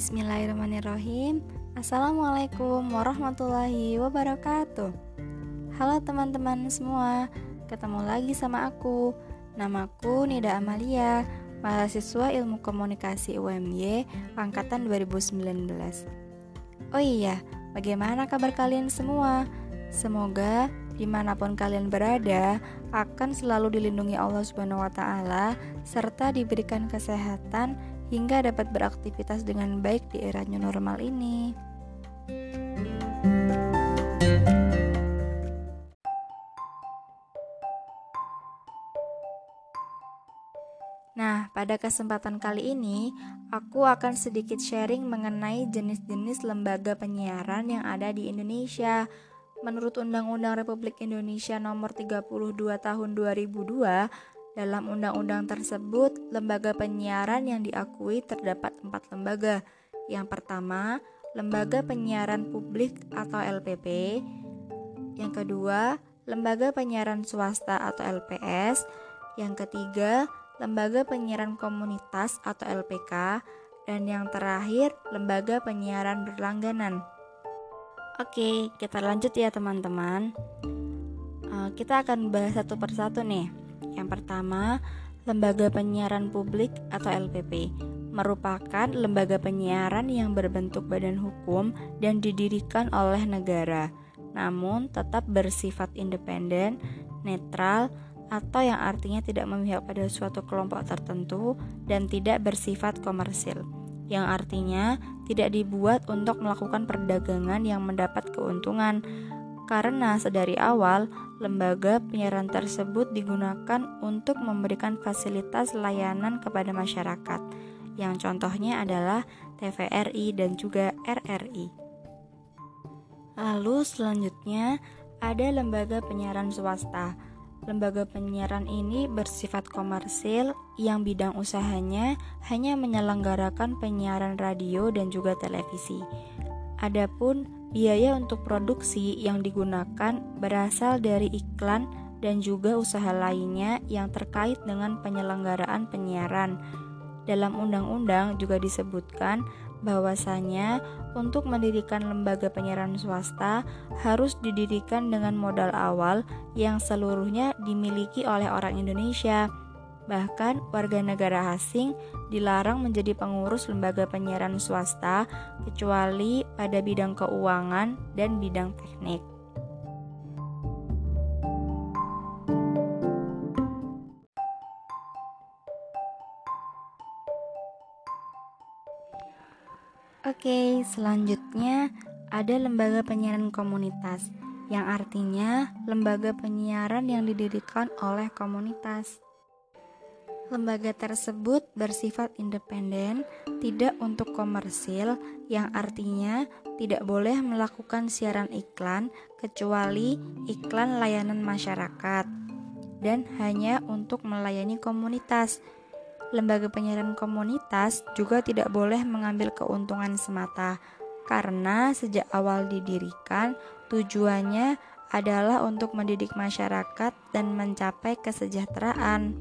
Bismillahirrahmanirrahim. Assalamualaikum warahmatullahi wabarakatuh. Halo teman-teman semua Ketemu lagi sama aku. Namaku Nida Amalia Mahasiswa Ilmu Komunikasi UMY Angkatan 2019 Oh iya, bagaimana kabar kalian semua? Semoga di mana pun kalian berada akan selalu dilindungi Allah Subhanahu Wa Taala serta diberikan kesehatan hingga dapat beraktivitas dengan baik di era new normal ini. Nah, pada kesempatan kali ini, aku akan sedikit sharing mengenai jenis-jenis lembaga penyiaran yang ada di Indonesia. Menurut Undang-Undang Republik Indonesia Nomor 32 Tahun 2002, dalam undang-undang tersebut, lembaga penyiaran yang diakui terdapat empat lembaga. Yang pertama, Lembaga Penyiaran Publik atau LPP. Yang kedua, Lembaga Penyiaran Swasta atau LPS. Yang ketiga, Lembaga Penyiaran Komunitas atau LPK, dan yang terakhir Lembaga Penyiaran Berlangganan. Oke, kita lanjut ya teman-teman. Uh, kita akan bahas satu persatu nih. Yang pertama, Lembaga Penyiaran Publik atau LPP merupakan lembaga penyiaran yang berbentuk badan hukum dan didirikan oleh negara, namun tetap bersifat independen, netral, atau yang artinya tidak memihak pada suatu kelompok tertentu dan tidak bersifat komersil, yang artinya tidak dibuat untuk melakukan perdagangan yang mendapat keuntungan. Karena sedari awal, lembaga penyiaran tersebut digunakan untuk memberikan fasilitas layanan kepada masyarakat, yang contohnya adalah TVRI dan juga RRI. Lalu selanjutnya ada lembaga penyiaran swasta Lembaga penyiaran ini bersifat komersil yang bidang usahanya hanya menyelenggarakan penyiaran radio dan juga televisi. Adapun biaya untuk produksi yang digunakan berasal dari iklan dan juga usaha lainnya yang terkait dengan penyelenggaraan penyiaran. Dalam undang-undang juga disebutkan bahwasanya untuk mendirikan lembaga penyiaran swasta harus didirikan dengan modal awal yang seluruhnya dimiliki oleh orang Indonesia. Bahkan warga negara asing dilarang menjadi pengurus lembaga penyiaran swasta kecuali pada bidang keuangan dan bidang teknik. Oke, selanjutnya ada lembaga penyiaran komunitas, yang artinya lembaga penyiaran yang didirikan oleh komunitas. Lembaga tersebut bersifat independen, tidak untuk komersil, yang artinya tidak boleh melakukan siaran iklan kecuali iklan layanan masyarakat, dan hanya untuk melayani komunitas lembaga penyiaran komunitas juga tidak boleh mengambil keuntungan semata, karena sejak awal didirikan tujuannya adalah untuk mendidik masyarakat dan mencapai kesejahteraan.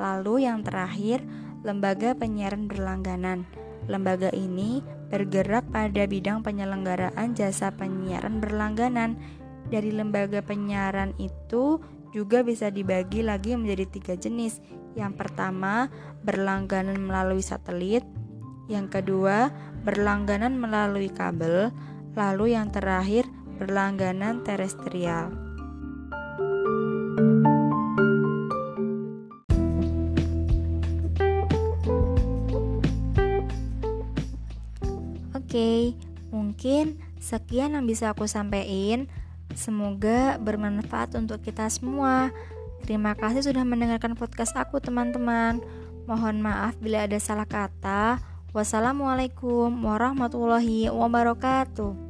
Lalu, yang terakhir, lembaga penyiaran berlangganan. Lembaga ini bergerak pada bidang penyelenggaraan jasa penyiaran berlangganan. Dari lembaga penyiaran itu juga bisa dibagi lagi menjadi tiga jenis. Yang pertama, berlangganan melalui satelit. Yang kedua, berlangganan melalui kabel. Lalu yang terakhir, berlangganan terestrial. Oke, mungkin sekian yang bisa aku sampaikan. Semoga bermanfaat untuk kita semua. Terima kasih sudah mendengarkan podcast aku, teman-teman. Mohon maaf bila ada salah kata. Wassalamualaikum warahmatullahi wabarakatuh.